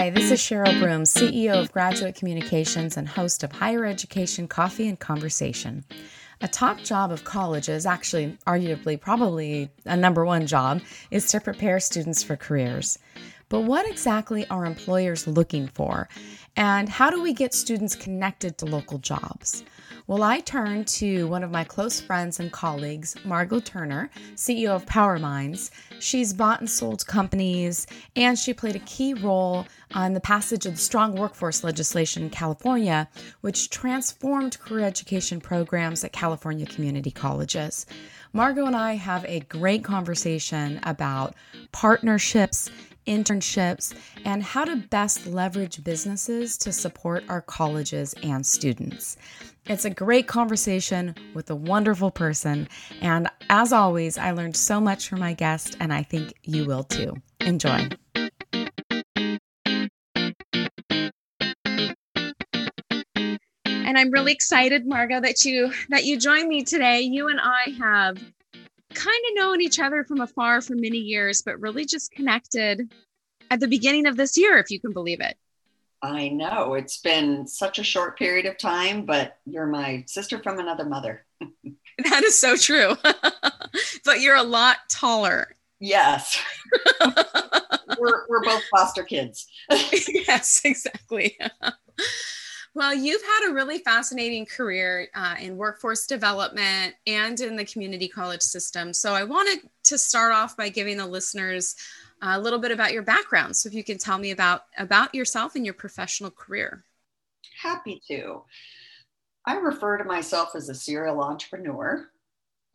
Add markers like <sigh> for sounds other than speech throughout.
Hi, this is Cheryl Broom, CEO of Graduate Communications and host of Higher Education Coffee and Conversation. A top job of colleges, actually, arguably, probably a number one job, is to prepare students for careers. But what exactly are employers looking for? And how do we get students connected to local jobs? Well, I turned to one of my close friends and colleagues, Margot Turner, CEO of Power Minds. She's bought and sold companies, and she played a key role on the passage of the strong workforce legislation in California, which transformed career education programs at California community colleges. Margot and I have a great conversation about partnerships internships, and how to best leverage businesses to support our colleges and students. It's a great conversation with a wonderful person. And as always, I learned so much from my guest, and I think you will too. Enjoy. And I'm really excited, Margot, that you that you joined me today. You and I have kind of known each other from afar for many years, but really just connected at the beginning of this year, if you can believe it. I know it's been such a short period of time, but you're my sister from another mother. <laughs> that is so true. <laughs> but you're a lot taller. Yes. <laughs> we're, we're both foster kids. yes, exactly. Well, you've had a really fascinating career uh, in workforce development and in the community college system. So I wanted to start off by giving the listeners a little bit about your background. So if you can tell me about about yourself and your professional career. Happy to. I refer to myself as a serial entrepreneur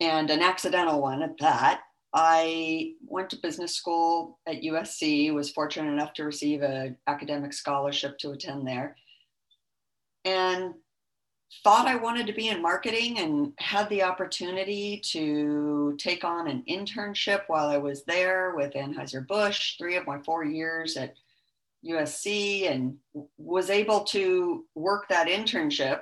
and an accidental one at that. I went to business school at USC, was fortunate enough to receive an academic scholarship to attend there. And thought I wanted to be in marketing and had the opportunity to take on an internship while I was there with Anheuser-Busch, three of my four years at USC, and was able to work that internship,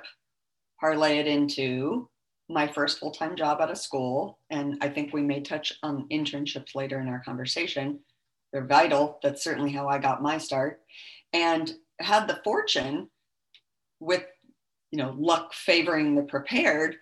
parlay it into my first full time job at a school. And I think we may touch on internships later in our conversation. They're vital. That's certainly how I got my start. And had the fortune with you know luck favoring the prepared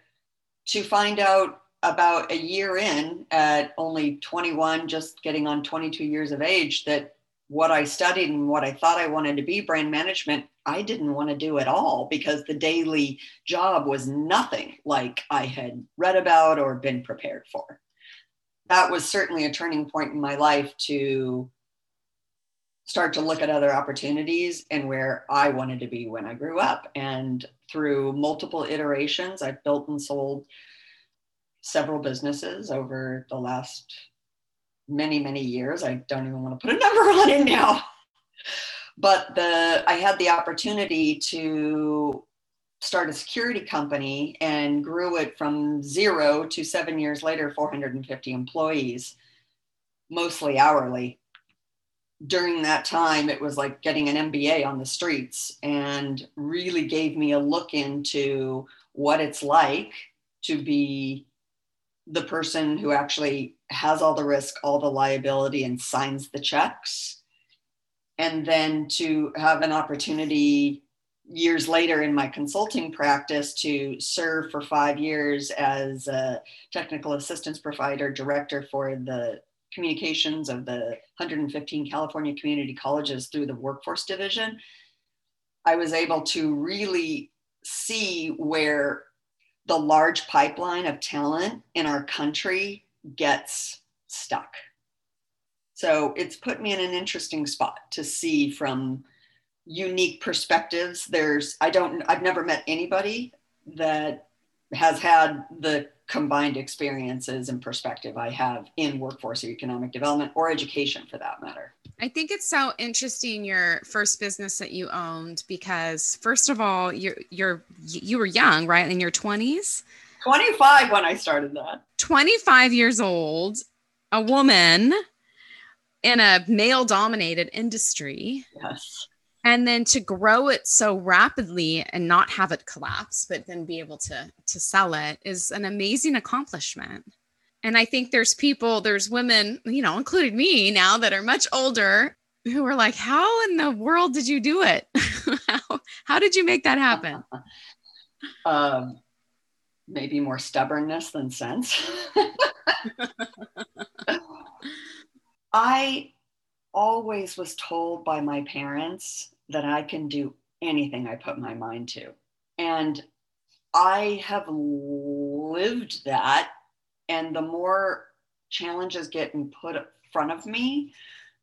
to find out about a year in at only 21 just getting on 22 years of age that what i studied and what i thought i wanted to be brand management i didn't want to do at all because the daily job was nothing like i had read about or been prepared for. That was certainly a turning point in my life to start to look at other opportunities and where I wanted to be when I grew up. And through multiple iterations, I've built and sold several businesses over the last many, many years. I don't even want to put a <laughs> number on it now. But the I had the opportunity to start a security company and grew it from zero to seven years later, 450 employees, mostly hourly during that time, it was like getting an MBA on the streets and really gave me a look into what it's like to be the person who actually has all the risk, all the liability, and signs the checks. And then to have an opportunity years later in my consulting practice to serve for five years as a technical assistance provider director for the communications of the 115 California community colleges through the workforce division, I was able to really see where the large pipeline of talent in our country gets stuck. So it's put me in an interesting spot to see from unique perspectives. There's, I don't, I've never met anybody that has had the combined experiences and perspective I have in workforce or economic development or education for that matter. I think it's so interesting your first business that you owned because first of all you're you're you were young right in your 20s 25 when I started that. 25 years old a woman in a male dominated industry. Yes and then to grow it so rapidly and not have it collapse but then be able to to sell it is an amazing accomplishment and i think there's people there's women you know including me now that are much older who were like, How in the world did you do it? <laughs> how, how did you make that happen? <laughs> um, maybe more stubbornness than sense. <laughs> I always was told by my parents that I can do anything I put my mind to. And I have lived that. And the more challenges get put in front of me,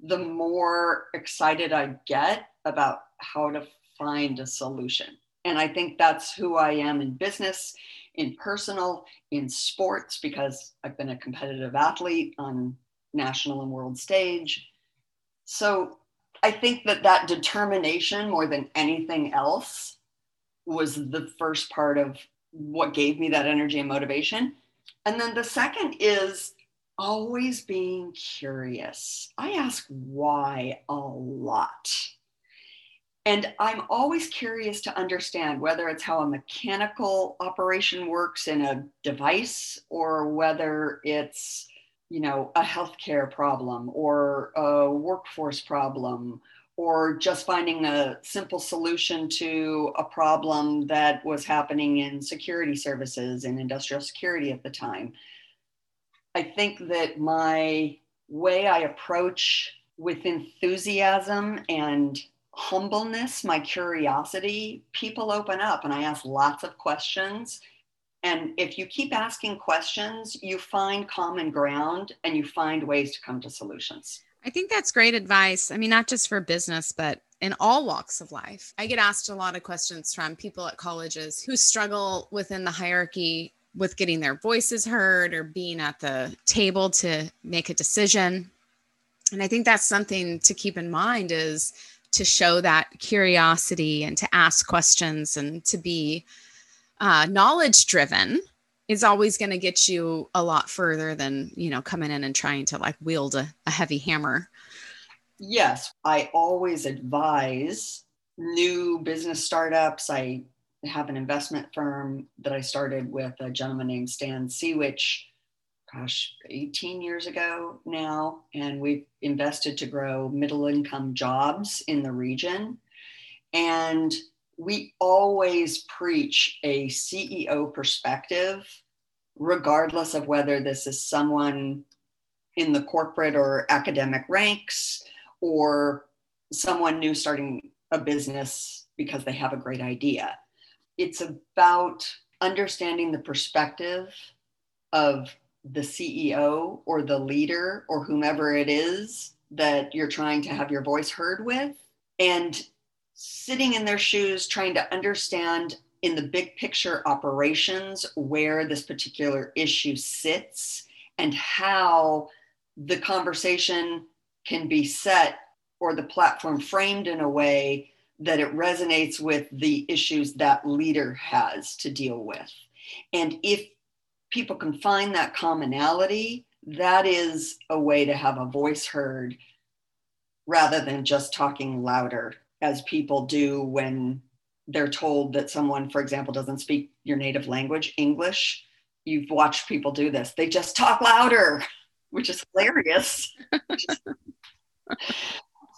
the more excited I get about how to find a solution. And I think that's who I am in business, in personal, in sports, because I've been a competitive athlete on national and world stage. So I think that that determination, more than anything else, was the first part of what gave me that energy and motivation. And then the second is always being curious. I ask why a lot. And I'm always curious to understand whether it's how a mechanical operation works in a device or whether it's you know a healthcare problem or a workforce problem or just finding a simple solution to a problem that was happening in security services and industrial security at the time. I think that my way I approach with enthusiasm and humbleness, my curiosity, people open up and I ask lots of questions. And if you keep asking questions, you find common ground and you find ways to come to solutions. I think that's great advice. I mean, not just for business, but in all walks of life. I get asked a lot of questions from people at colleges who struggle within the hierarchy with getting their voices heard or being at the table to make a decision. And I think that's something to keep in mind is to show that curiosity and to ask questions and to be uh, knowledge driven is always going to get you a lot further than you know coming in and trying to like wield a, a heavy hammer. Yes i always advise new business startups. I have an investment firm that i started with a gentleman named stan sewitch gosh 18 years ago now and we've invested to grow middle income jobs in the region. And we always preach a CEO perspective, regardless of whether this is someone in the corporate or academic ranks or someone new starting a business because they have a great idea. It's about understanding the perspective of the CEO or the leader or whomever it is that you're trying to have your voice heard with and sitting in their shoes, trying to understand in the big picture operations where this particular issue sits and how the conversation can be set or the platform framed in a way that it resonates with the issues that leader has to deal with. And if people can find that commonality, that is a way to have a voice heard rather than just talking louder as people do when they're told that someone, for example, doesn't speak your native language, English. You've watched people do this. They just talk louder, <laughs> which is hilarious. <laughs>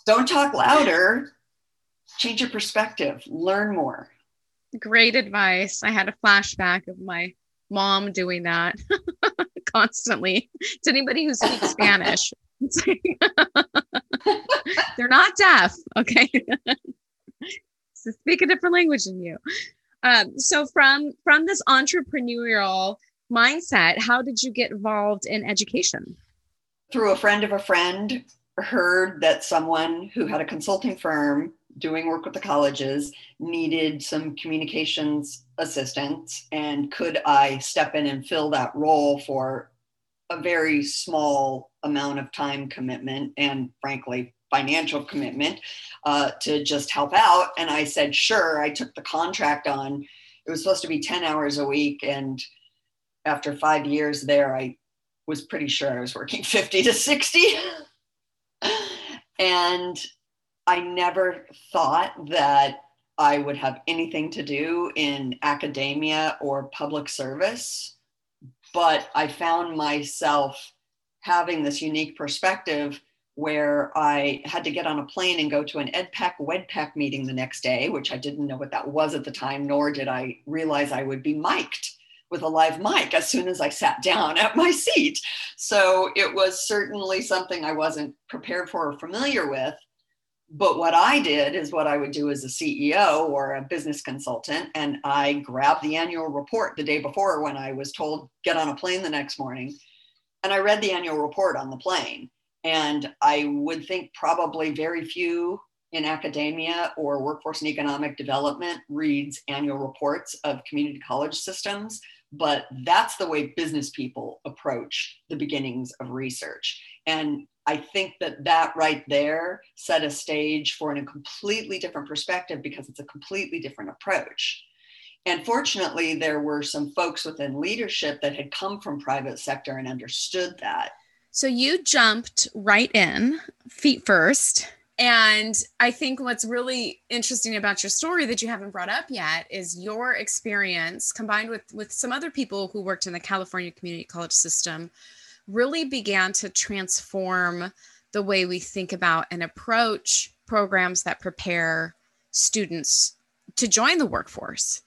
Don't talk louder. Change your perspective. Learn more. Great advice. I had a flashback of my mom doing that <laughs> constantly to anybody who speaks Spanish. <laughs> They're not deaf. Okay. <laughs> so speak a different language than you. Um, so from from this entrepreneurial mindset, how did you get involved in education? Through a friend of a friend, heard that someone who had a consulting firm doing work with the colleges needed some communications assistance and could i step in and fill that role for a very small amount of time commitment and frankly financial commitment uh, to just help out. And i said sure. I took the contract on. It was supposed to be 10 hours a week. And after five years there i was pretty sure i was working <laughs> 50 to 60 and i never thought that i would have anything to do in academia or public service but I found myself having this unique perspective where I had to get on a plane and go to an EdPAC WEDPAC meeting the next day, which I didn't know what that was at the time, nor did I realize I would be mic'd with a live mic as soon as I sat down at my seat. So it was certainly something I wasn't prepared for or familiar with. But what I did is what I would do as a CEO or a business consultant. And I grabbed the annual report the day before when I was told, get on a plane the next morning. And I read the annual report on the plane. And I would think probably very few in academia or workforce and economic development reads annual reports of community college systems, but that's the way business people approach the beginnings of research. And I think that that right there set a stage for a completely different perspective because it's a completely different approach. And fortunately, there were some folks within leadership that had come from private sector and understood that. So you jumped right in, feet first. And I think what's really interesting about your story that you haven't brought up yet is your experience combined with with some other people who worked in the California community college system really began to transform the way we think about and approach programs that prepare students to join the workforce.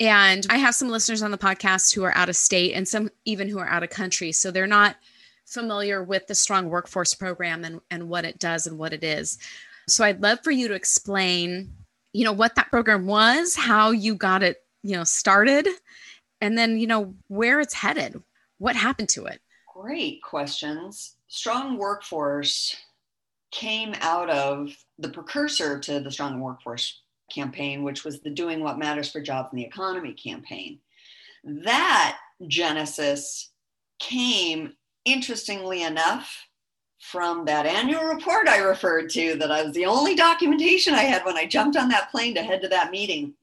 And I have some listeners on the podcast who are out of state and some even who are out of country. So they're not familiar with the strong workforce program and, and what it does and what it is. So I'd love for you to explain, you know, what that program was, how you got it, you know, started, and then, you know, where it's headed. What happened to it? Great questions. Strong workforce came out of the precursor to the Strong Workforce campaign, which was the Doing What Matters for Jobs and the Economy campaign. That genesis came interestingly enough, from that annual report I referred to, that I was the only documentation I had when I jumped on that plane to head to that meeting.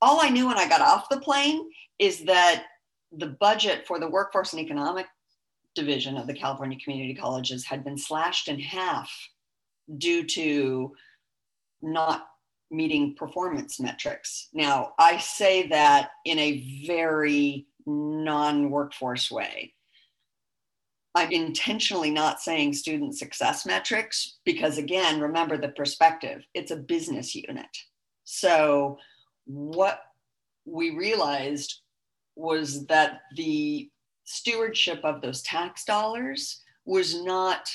All I knew when I got off the plane is that the budget for the workforce and economic division of the California community colleges had been slashed in half due to not meeting performance metrics. Now, I say that in a very non workforce way. I'm intentionally not saying student success metrics because, again, remember the perspective it's a business unit. So, what we realized was that the stewardship of those tax dollars was not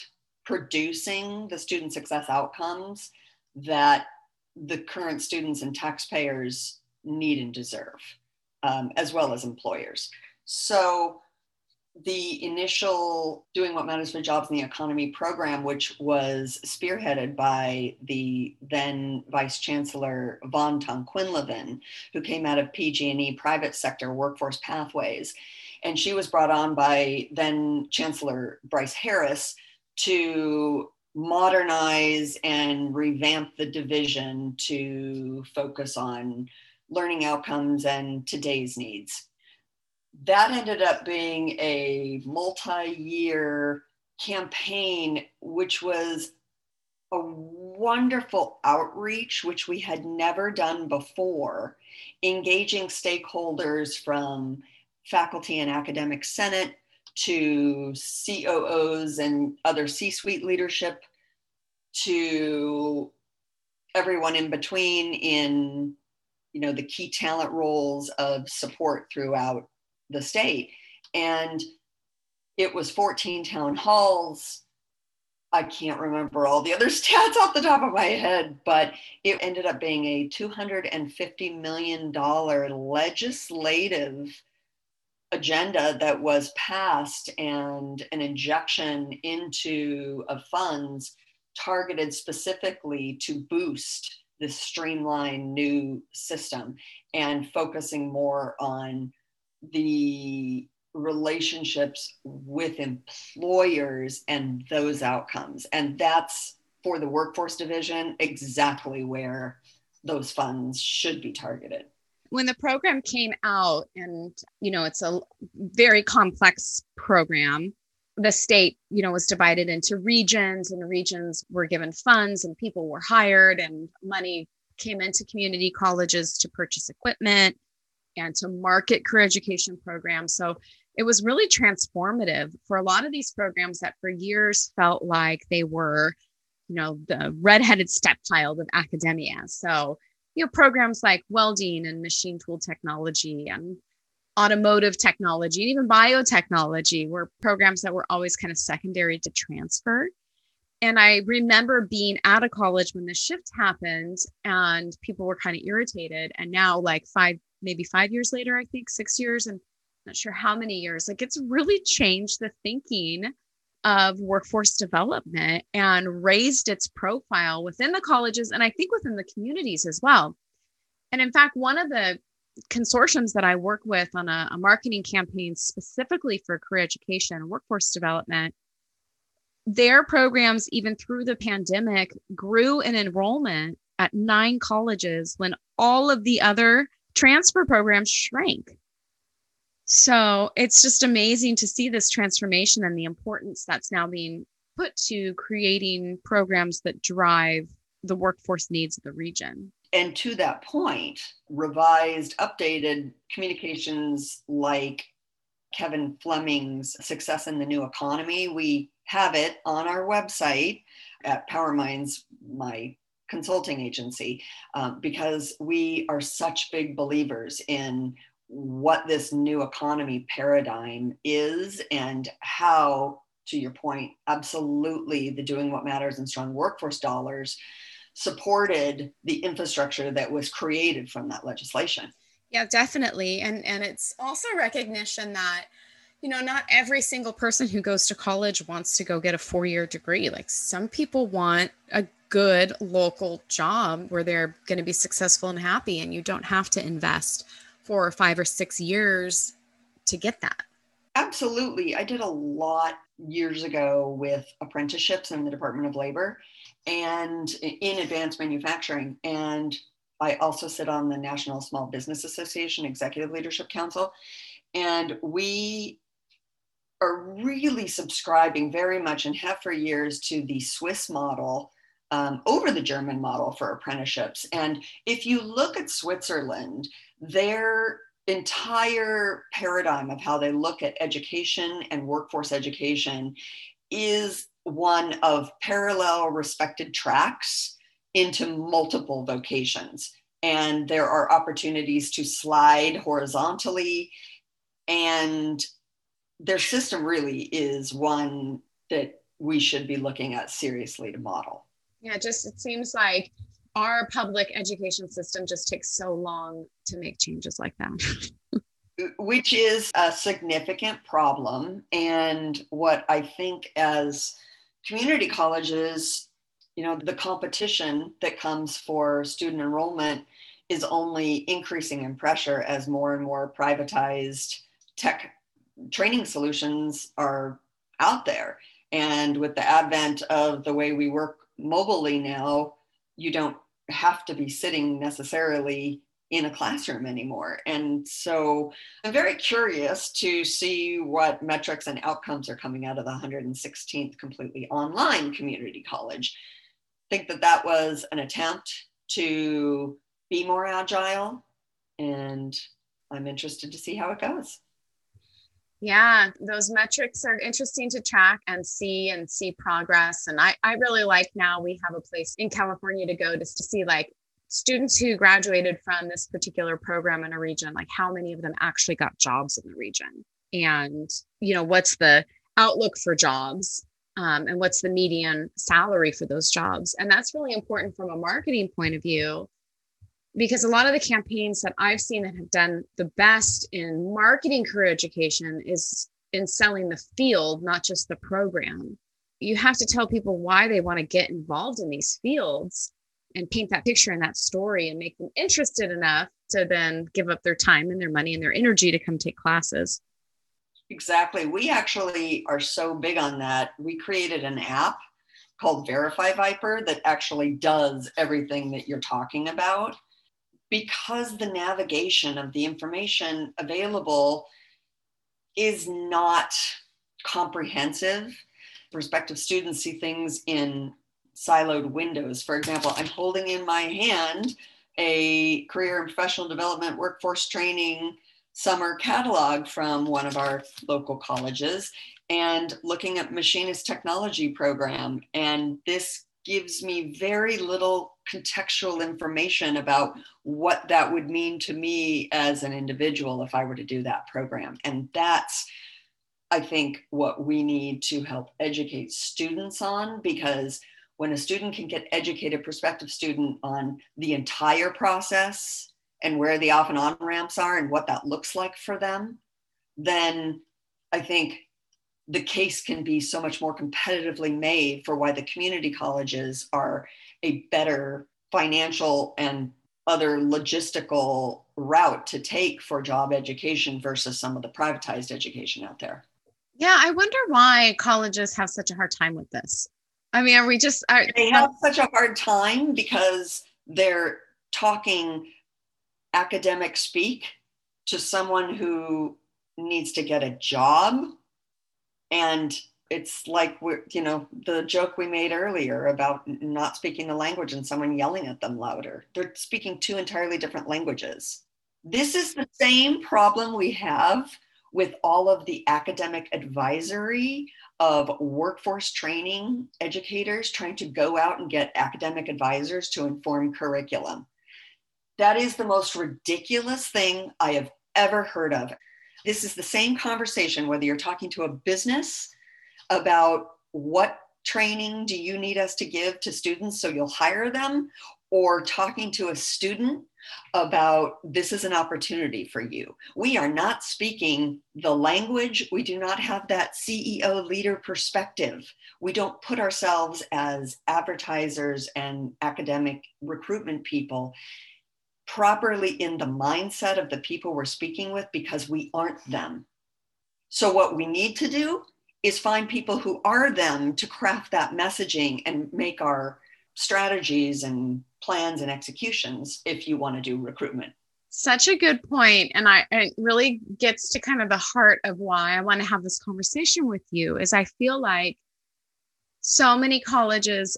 producing the student success outcomes that the current students and taxpayers need and deserve, um, as well as employers. So, the initial Doing What Matters for Jobs in the Economy program, which was spearheaded by the then Vice Chancellor Von Van Ton-Quinlivan, who came out of PG&E Private Sector Workforce Pathways. And she was brought on by then Chancellor Brice Harris to modernize and revamp the division to focus on learning outcomes and today's needs. That ended up being a multi year campaign, which was a wonderful outreach, which we had never done before, engaging stakeholders from faculty and academic senate to COOs and other C suite leadership to everyone in between in you know the key talent roles of support throughout the state. And it was 14 town halls. I can't remember all the other <laughs> stats off the top of my head, but it ended up being a $250 million legislative agenda that was passed and an injection into of funds targeted specifically to boost this streamlined new system and focusing more on the relationships with employers and those outcomes. And that's for the workforce division exactly where those funds should be targeted. When the program came out, and you know, it's a very complex program. The state, you know, was divided into regions, and the regions were given funds, and people were hired, and money came into community colleges to purchase equipment and to market career education programs. So it was really transformative for a lot of these programs that for years felt like they were, you know, the redheaded stepchild of academia. So, you know, programs like welding and machine tool technology and automotive technology, and even biotechnology were programs that were always kind of secondary to transfer. And I remember being out of college when the shift happened and people were kind of irritated. And now, like five, maybe five years later, I think six years, and not sure how many years. Like it's really changed the thinking of workforce development and raised its profile within the colleges and I think within the communities as well. And in fact, one of the consortiums that I work with on a, a marketing campaign specifically for career education and workforce development, their programs, even through the pandemic, grew in enrollment at nine colleges when all of the other transfer programs shrank. So it's just amazing to see this transformation and the importance that's now being put to creating programs that drive the workforce needs of the region. And to that point, revised, updated communications like Kevin Fleming's Success in the New Economy, we have it on our website at PowerMinds, my consulting agency, um, because we are such big believers in what this new economy paradigm is and how, to your point, absolutely the doing what matters and strong workforce dollars supported the infrastructure that was created from that legislation. Yeah, definitely. And and it's also recognition that you know, not every single person who goes to college wants to go get a four-year degree. Like some people want a good local job where they're going to be successful and happy and you don't have to invest four or five or six years to get that. Absolutely. I did a lot years ago with apprenticeships in the Department of Labor and in advanced manufacturing. And I also sit on the National Small Business Association Executive Leadership Council. And we are really subscribing very much and have for years to the Swiss model um, over the German model for apprenticeships. And if you look at Switzerland, their entire paradigm of how they look at education and workforce education is one of parallel respected tracks into multiple vocations. And there are opportunities to slide horizontally. And their system really is one that we should be looking at seriously to model. Yeah, just it seems like our public education system just takes so long to make changes like that. <laughs> Which is a significant problem. And what I think as community colleges, you know, the competition that comes for student enrollment is only increasing in pressure as more and more privatized tech training solutions are out there. And with the advent of the way we work mobilely now, you don't have to be sitting necessarily in a classroom anymore. And so I'm very curious to see what metrics and outcomes are coming out of the 116th completely online community college. I think that that was an attempt to be more agile, and I'm interested to see how it goes. Yeah, those metrics are interesting to track and see and see progress. And I, I really like now we have a place in California to go just to see like students who graduated from this particular program in a region, like how many of them actually got jobs in the region. And, you know, what's the outlook for jobs um, and what's the median salary for those jobs. And that's really important from a marketing point of view because a lot of the campaigns that I've seen that have done the best in marketing career education is in selling the field, not just the program. You have to tell people why they want to get involved in these fields and paint that picture and that story and make them interested enough to then give up their time and their money and their energy to come take classes. Exactly. We actually are so big on that. We created an app called Verify Viper that actually does everything that you're talking about because the navigation of the information available is not comprehensive. Prospective students see things in siloed windows. For example, I'm holding in my hand a career and professional development workforce training summer catalog from one of our local colleges and looking at machinist technology program. And this gives me very little contextual information about what that would mean to me as an individual if I were to do that program. And that's, I think, what we need to help educate students on because when a student can get educated prospective student on the entire process and where the off and on ramps are and what that looks like for them, then I think the case can be so much more competitively made for why the community colleges are a better financial and other logistical route to take for job education versus some of the privatized education out there. Yeah, I wonder why colleges have such a hard time with this. I mean, are we just are, they have such a hard time because they're talking academic speak to someone who needs to get a job. And it's like we're you know the joke we made earlier about not speaking the language and someone yelling at them louder. They're speaking two entirely different languages. This is the same problem we have with all of the academic advisory of workforce training educators trying to go out and get academic advisors to inform curriculum. That is the most ridiculous thing i have ever heard of. This is the same conversation whether you're talking to a business about what training do you need us to give to students so you'll hire them or talking to a student about this is an opportunity for you. We are not speaking the language. We do not have that CEO leader perspective. We don't put ourselves as advertisers and academic recruitment people properly in the mindset of the people we're speaking with because we aren't them. So, what we need to do is find people who are them to craft that messaging and make our strategies and plans and executions if you want to do recruitment. Such a good point, and I it really gets to kind of the heart of why I want to have this conversation with you. Is I feel like so many colleges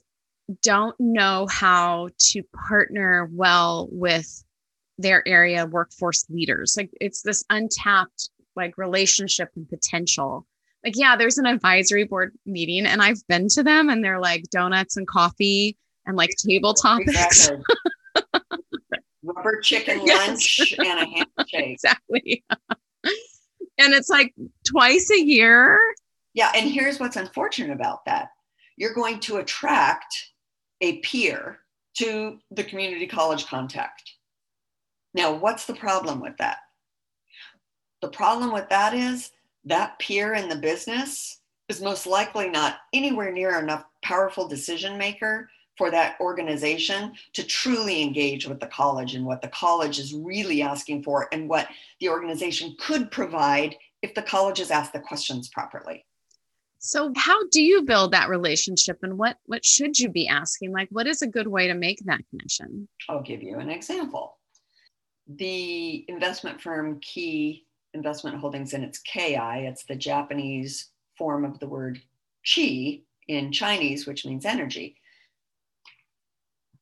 don't know how to partner well with their area workforce leaders. Like it's this untapped like relationship and potential. Like, yeah, there's an advisory board meeting and I've been to them and they're like donuts and coffee and like table topics. Exactly. <laughs> Rubber chicken lunch yes. and a handshake. Exactly. and it's like twice a year. Yeah. And here's what's unfortunate about that you're going to attract a peer to the community college contact. Now, what's the problem with that? The problem with that is that peer in the business is most likely not anywhere near enough powerful decision maker for that organization to truly engage with the college and what the college is really asking for and what the organization could provide if the college is asked the questions properly. So how do you build that relationship and what what should you be asking? Like what is a good way to make that connection? I'll give you an example. The investment firm Key Investment Holdings and it's KI, it's the Japanese form of the word chi in Chinese, which means energy.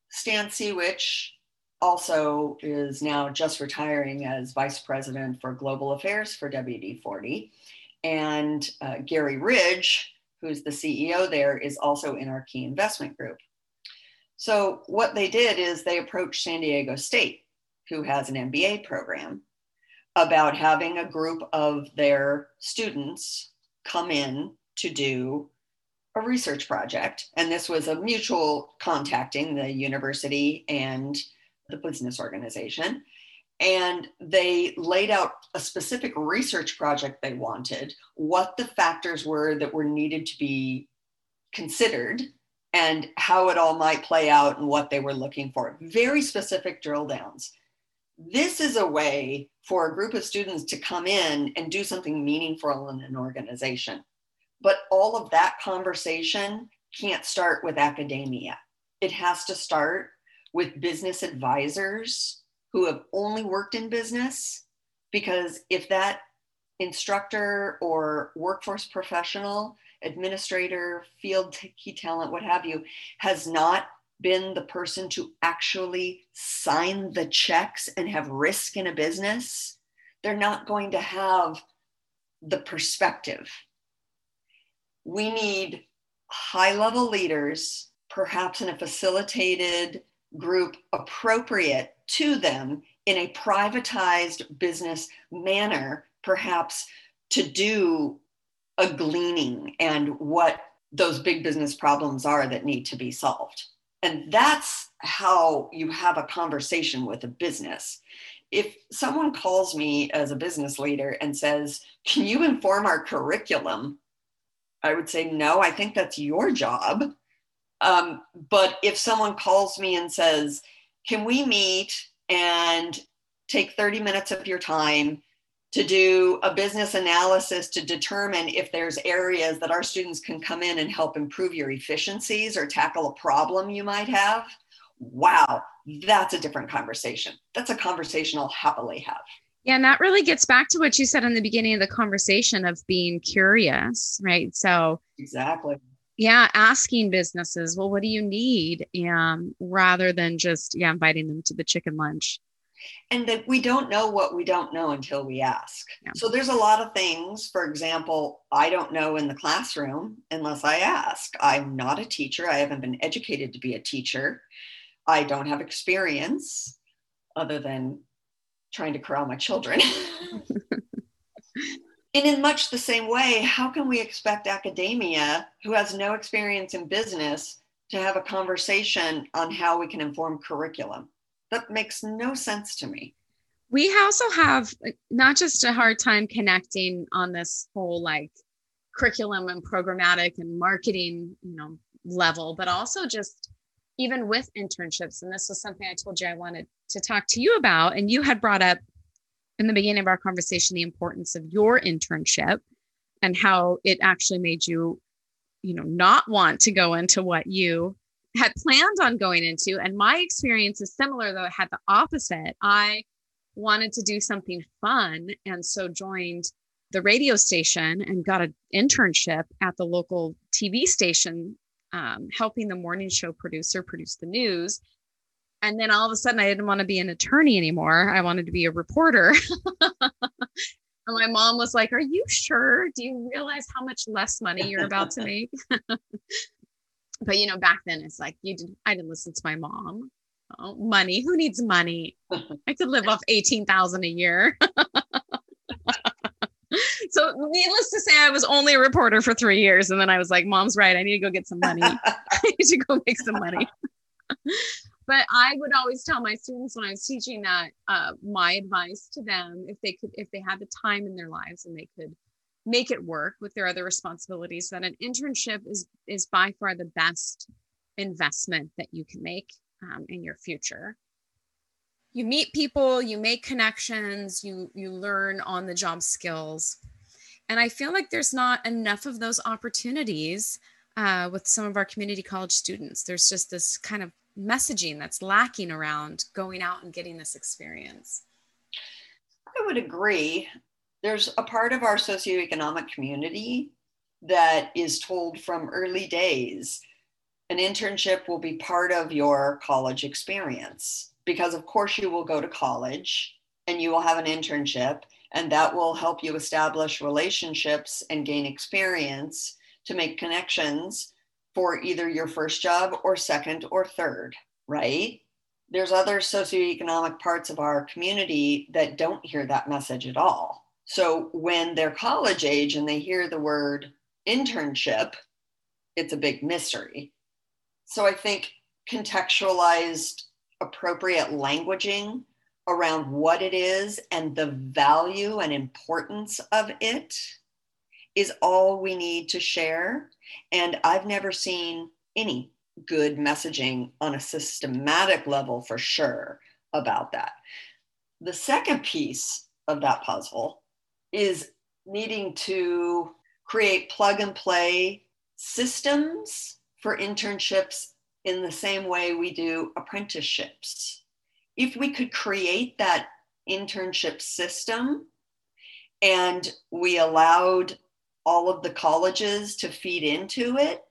Stan Sewitch also is now just retiring as vice president for global affairs for WD 40 and uh, Gary Ridge, who's the CEO there, is also in our key investment group. So, what they did is they approached San Diego State, who has an MBA program, about having a group of their students come in to do a research project. And this was a mutual contacting the university and the business organization and they laid out a specific research project they wanted, what the factors were that were needed to be considered, and how it all might play out and what they were looking for. Very specific drill downs. This is a way for a group of students to come in and do something meaningful in an organization. But all of that conversation can't start with academia. It has to start with business advisors who have only worked in business because if that instructor or workforce professional administrator field key talent what have you has not been the person to actually sign the checks and have risk in a business they're not going to have the perspective. We need high level leaders, perhaps in a facilitated group appropriate to them in a privatized business manner, perhaps to do a gleaning and what those big business problems are that need to be solved. And that's how you have a conversation with a business. If someone calls me as a business leader and says, Can you inform our curriculum? I would say, No, I think that's your job. Um, but if someone calls me and says, Can we meet and take 30 minutes of your time to do a business analysis to determine if there's areas that our students can come in and help improve your efficiencies or tackle a problem you might have. Wow, that's a different conversation. That's a conversation I'll happily have. Yeah, and that really gets back to what you said in the beginning of the conversation of being curious, right? So, exactly. Yeah, asking businesses, well, what do you need? Um, rather than just, yeah, inviting them to the chicken lunch and that we don't know what we don't know until we ask. Yeah. So there's a lot of things, for example, I don't know in the classroom unless I ask. I'm not a teacher, I haven't been educated to be a teacher. I don't have experience other than trying to corral my children. <laughs> <laughs> and in much the same way, how can we expect academia, who has no experience in business, to have a conversation on how we can inform curriculum? That makes no sense to me. We also have not just a hard time connecting on this whole like curriculum and programmatic and marketing, you know, level, but also just even with internships. And this was something I told you I wanted to talk to you about. And you had brought up in the beginning of our conversation the importance of your internship and how it actually made you, you know, not want to go into what you had planned on going into. And my experience is similar, though it had the opposite. I wanted to do something fun and so joined the radio station and got an internship at the local TV station, um, helping the morning show producer produce the news. And then all of a sudden, I didn't want to be an attorney anymore. I wanted to be a reporter. <laughs> and my mom was like, Are you sure? Do you realize how much less money you're about to <laughs> make? <laughs> but you know, back then it's like you didn't, I didn't listen to my mom. Oh, money. Who needs money? I could live off 18,000 a year. So needless to say, I was only a reporter for three years. And then I was like, mom's right. I need to go get some money. <laughs> I need to go make some money. <laughs> but I would always tell my students when I was teaching that uh, my advice to them, if they could, if they had the time in their lives and they could make it work with their other responsibilities that an internship is is by far the best investment that you can make um, in your future you meet people you make connections you you learn on the job skills and i feel like there's not enough of those opportunities uh, with some of our community college students. There's just this kind of messaging that's lacking around going out and getting this experience. I would agree. There's a part of our socioeconomic community that is told from early days an internship will be part of your college experience because of course you will go to college and you will have an internship and that will help you establish relationships and gain experience to make connections for either your first job or second or third right there's other socioeconomic parts of our community that don't hear that message at all so when they're college age and they hear the word internship, it's a big mystery. So I think contextualized appropriate languaging around what it is and the value and importance of it is all we need to share. And I've never seen any good messaging on a systematic level for sure about that. The second piece of that puzzle is needing to create plug and play systems for internships in the same way we do apprenticeships. If we could create that internship system and we allowed all of the colleges to feed into it,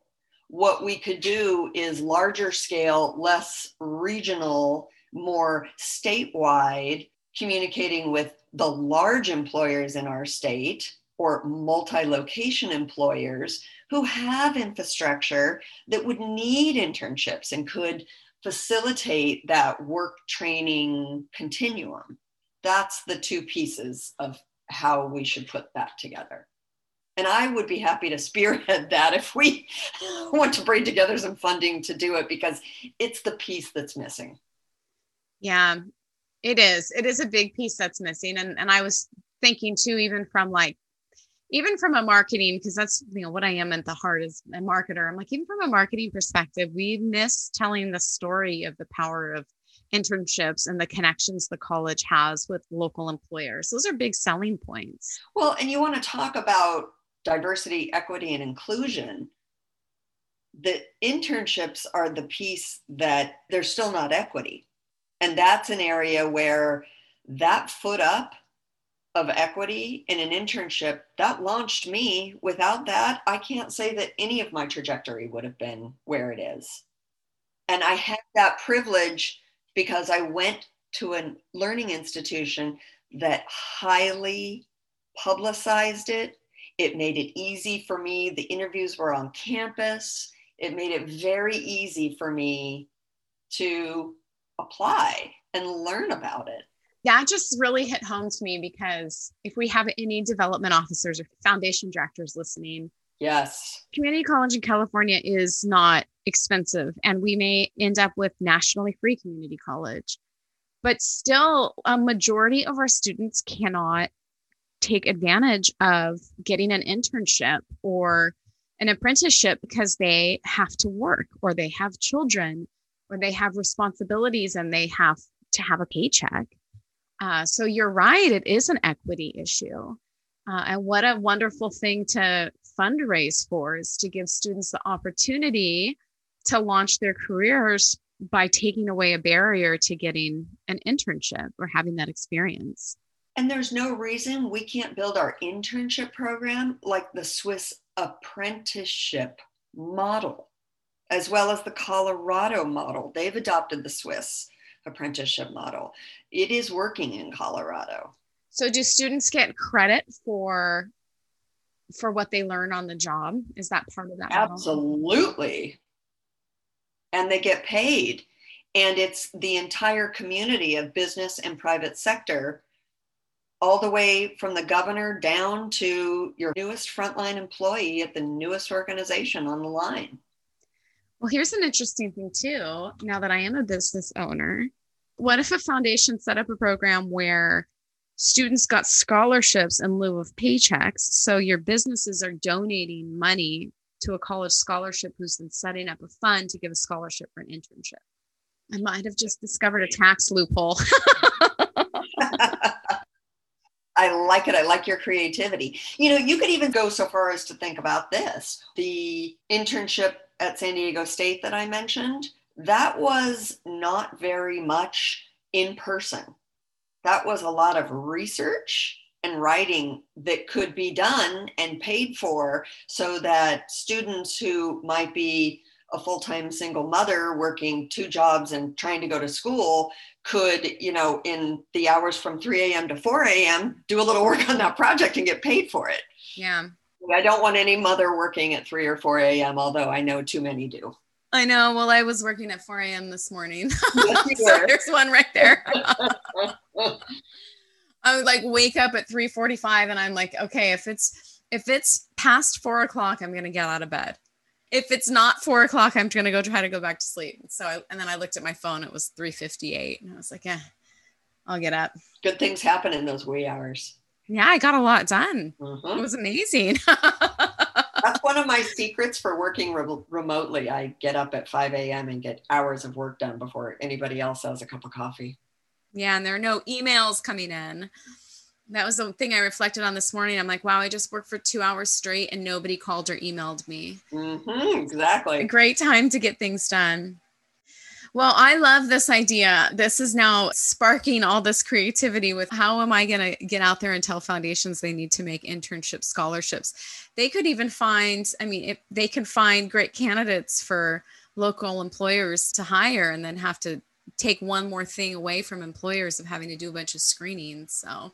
what we could do is larger scale, less regional, more statewide, communicating with the large employers in our state or multi location employers who have infrastructure that would need internships and could facilitate that work training continuum. That's the two pieces of how we should put that together. And I would be happy to spearhead <laughs> that if we <laughs> want to bring together some funding to do it because it's the piece that's missing. Yeah, it is. It is a big piece that's missing. And and I was thinking too, even from like even from a marketing, because that's you know what I am at the heart is a marketer. I'm like, even from a marketing perspective, we miss telling the story of the power of internships and the connections the college has with local employers. Those are big selling points. Well, and you want to talk about diversity, equity, and inclusion. The internships are the piece that there's still not equity. And that's an area where that foot up of equity in an internship that launched me. Without that, I can't say that any of my trajectory would have been where it is. And I had that privilege because I went to a learning institution that highly publicized it. It made it easy for me. The interviews were on campus. It made it very easy for me to apply and learn about it that just really hit home to me because if we have any development officers or foundation directors listening, yes, community college in California is not expensive, and we may end up with nationally free community college. But still, a majority of our students cannot take advantage of getting an internship or an apprenticeship because they have to work or they have children or they have responsibilities and they have to have a paycheck. Uh, so you're right, it is an equity issue. Uh, and what a wonderful thing to fundraise for is to give students the opportunity to launch their careers by taking away a barrier to getting an internship or having that experience. And there's no reason we can't build our internship program like the Swiss apprenticeship model, as well as the Colorado model. They've adopted the Swiss apprenticeship model. It is working in Colorado. So do students get credit for for what they learn on the job? Is that part of that? Absolutely. And they get paid. And it's the entire community of business and private sector, all the way from the governor down to your newest frontline employee at the newest organization on the line. Well, here's an interesting thing, too. Now that I am a business owner, what if a foundation set up a program where students got scholarships in lieu of paychecks? So your businesses are donating money to a college scholarship who's then setting up a fund to give a scholarship for an internship. I might have just discovered a tax loophole. <laughs> <laughs> I like it. I like your creativity. You know, you could even go so far as to think about this. The internship at San Diego State that I mentioned, that was not very much in person. That was a lot of research and writing that could be done and paid for so that students who might be a full-time single mother working two jobs and trying to go to school could you know in the hours from 3 a.m to 4 a.m do a little work on that project and get paid for it. Yeah. I don't want any mother working at 3 or 4 a.m although i know too many do I know. Well, I was working at 4 a.m. this morning. <laughs> Yes, so there's one right there. <laughs> <laughs> I would like wake up at 3:45 and I'm like, okay, if it's if it's past four o'clock, I'm gonna get out of bed. If it's not four o'clock, I'm gonna go try to go back to sleep. So I, and then I looked at my phone, it was 3:58, and I was like, yeah, I'll get up. Good things happen in those wee hours. Yeah, I got a lot done. Mm-hmm. It was amazing. That's one of my secrets for working re- remotely. I get up at 5 a.m. and get hours of work done before anybody else has a cup of coffee. Yeah, and there are no emails coming in. That was the thing I reflected on this morning. I'm like, wow, I just worked for two hours straight and nobody called or emailed me. Mm-hmm, exactly. A great time to get things done. Well, I love this idea. This is now sparking all this creativity with how am I going to get out there and tell foundations they need to make internship scholarships? They could even find, I mean, if they can find great candidates for local employers to hire and then have to take one more thing away from employers of having to do a bunch of screenings. So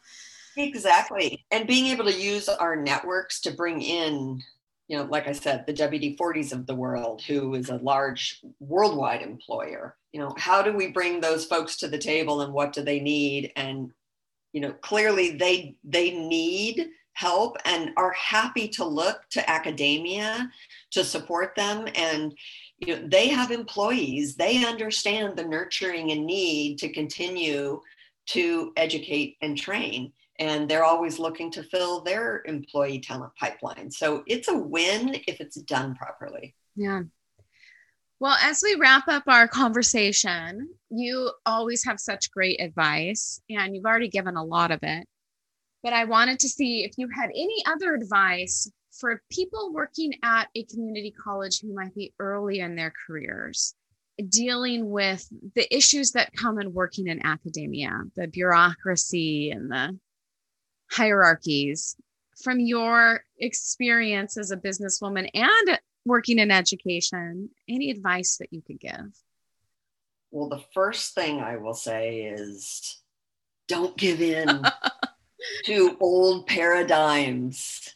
Exactly. And being able to use our networks to bring in, you know, like I said, the WD 40s of the world, who is a large worldwide employer. You know, how do we bring those folks to the table and what do they need? And, you know, clearly they they need help and are happy to look to academia to support them and you know they have employees they understand the nurturing and need to continue to educate and train and they're always looking to fill their employee talent pipeline. So it's a win if it's done properly. Yeah. Well as we wrap up our conversation you always have such great advice and you've already given a lot of it. But I wanted to see if you had any other advice for people working at a community college who might be early in their careers, dealing with the issues that come in working in academia, the bureaucracy and the hierarchies. From your experience as a businesswoman and working in education, any advice that you could give? Well, the first thing I will say is don't give in <laughs> to old paradigms.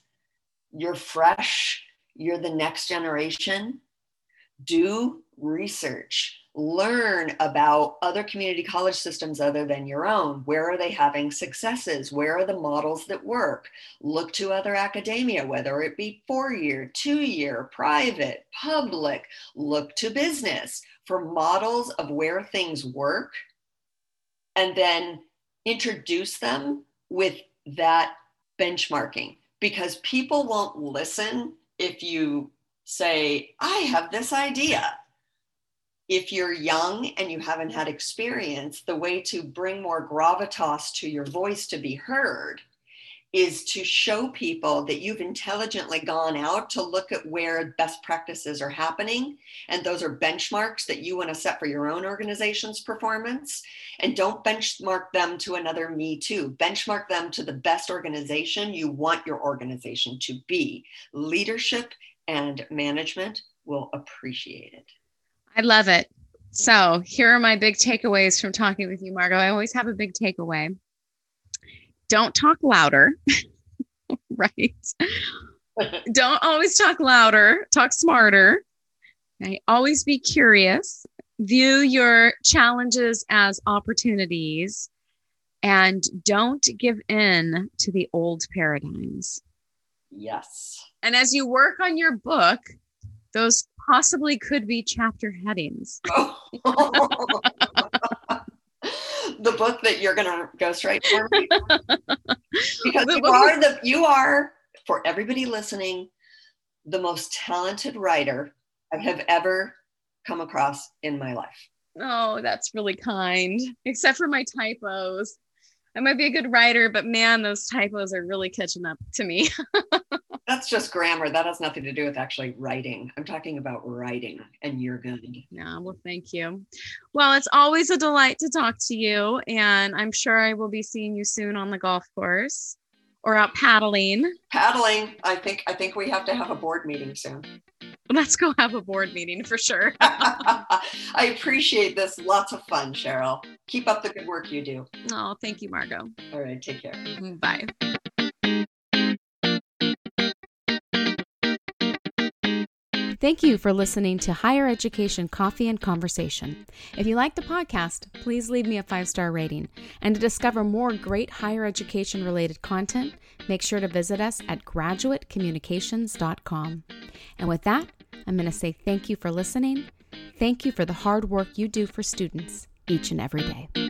You're fresh, you're the next generation. Do research, learn about other community college systems other than your own. Where are they having successes? Where are the models that work? Look to other academia, whether it be four year, two year, private, public. Look to business for models of where things work and then introduce them with that benchmarking because people won't listen if you say, I have this idea. If you're young and you haven't had experience, the way to bring more gravitas to your voice to be heard is to show people that you've intelligently gone out to look at where best practices are happening. And those are benchmarks that you want to set for your own organization's performance. And don't benchmark them to another me too. Benchmark them to the best organization you want your organization to be. Leadership and management will appreciate it. I love it. So, here are my big takeaways from talking with you, Margot. I always have a big takeaway don't talk louder, <laughs> right? <laughs> don't always talk louder, talk smarter. Okay? Always be curious. View your challenges as opportunities and don't give in to the old paradigms. Yes. And as you work on your book, those possibly could be chapter headings. <laughs> the book that you're going to ghostwrite for me <laughs> because you are the you are for everybody listening the most talented writer I have ever come across in my life. Oh, that's really kind. Except for my typos. I might be a good writer, but man, those typos are really catching up to me. <laughs> That's just grammar. That has nothing to do with actually writing. I'm talking about writing, and you're good. Yeah, well, thank you. Well, it's always a delight to talk to you, and I'm sure I will be seeing you soon on the golf course or out paddling. Paddling. I think I think we have to have a board meeting soon. Let's go have a board meeting for sure. <laughs> I appreciate this. Lots of fun, Cheryl. Keep up the good work you do. Oh, thank you, Margot. All right, take care. Mm-hmm, bye. Thank you for listening to Higher Education Coffee and Conversation. If you like the podcast, please leave me a five star rating. And to discover more great higher education related content, make sure to visit us at graduatecommunications.com. And with that, I'm going to say thank you for listening. Thank you for the hard work you do for students each and every day.